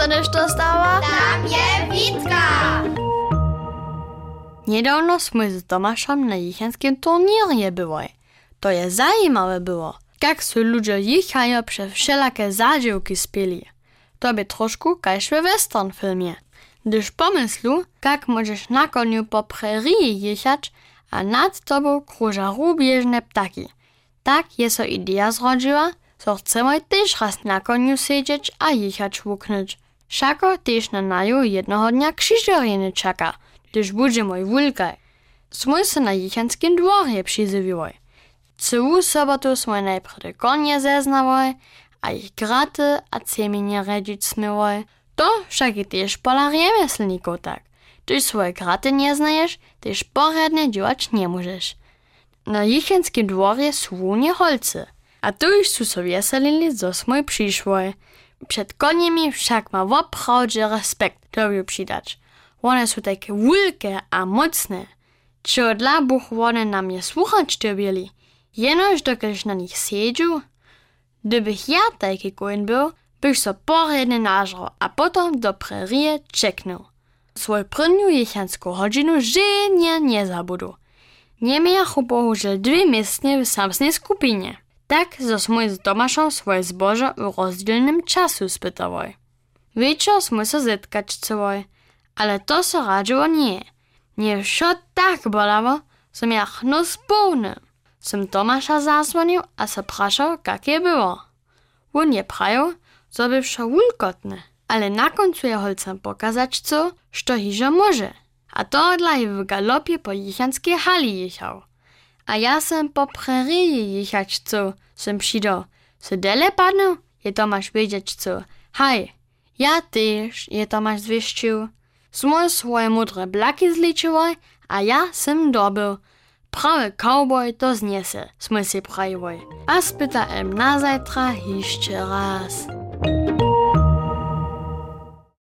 dostaneš to stała? Tam je Witka! Niedawno jsme z Tomášem na jichenskim turnirze były. To je zajímawe było, jak ludzie jichają przez wszelakie zadziewki spieli. To by troszkę kaž w western filmie. Gdyż pomyslu, jak możesz na koniu po prerii jechać, a nad tobą kruża rubieżne ptaki. Tak je so idea zrodziła, so chcemy też raz na koniu siedzieć a jechać łuknąć. Szako też na naju jednoho dnia krzyżoriny czeka, gdyż będzie mój wulkaj. Sme se na jichanskim dworze przyzywiły. Całą sobotę sme najpierw konie zeznały, a ich graty a cemienie redzić smyły. To však je też pola rzemieslników tak. Ty swoje graty nie znajesz, tyż poradnie działać nie możesz. Na jichenskim dworze są nie holce, a tu już su so wieselili, zo smo przyszły. Przed koniemi wszak ma woprawdzie respekt tobie przydać. One są takie wielkie a mocne. Čo dla buch one na mnie słuchać tobieli? Jenoż dokelż na nich siedziu? Gdybych ja taki koń był, bych so poredne nażrał, a potom do prerie czeknął. Svoj prvnju jechansku hodinu ženie nie zabudu. Niemiachu bohužel dwie miestnie w samsnej skupinie. Tak, zo sme z Tomášom svoje zbožo v rozdielnym czasu spytawoj. Wieczór sme sa zetkać chcewoj, ale to so radziło nie. Nie wsio tak bolało, som ja chnus pełny. Som Tomáša zasłonił, a se praszał, jak je było. On je prajał, zo by wsio wulkotne ale na końcu je holcem pokazać co, što hižo może. A to dla w galopie po jichanskiej hali jechał. A ja sem po preriji jichačcu, sem přido. Sedele padnu, je Tomáš věděčcu. Haj, ja tyž, je Tomáš zvěščil. Smoj svoje modré blaky zličivoj, a ja sem dobil. Prawy cowboy to zniesie, smysł prajwoj. A spyta em na zajtra jeszcze raz.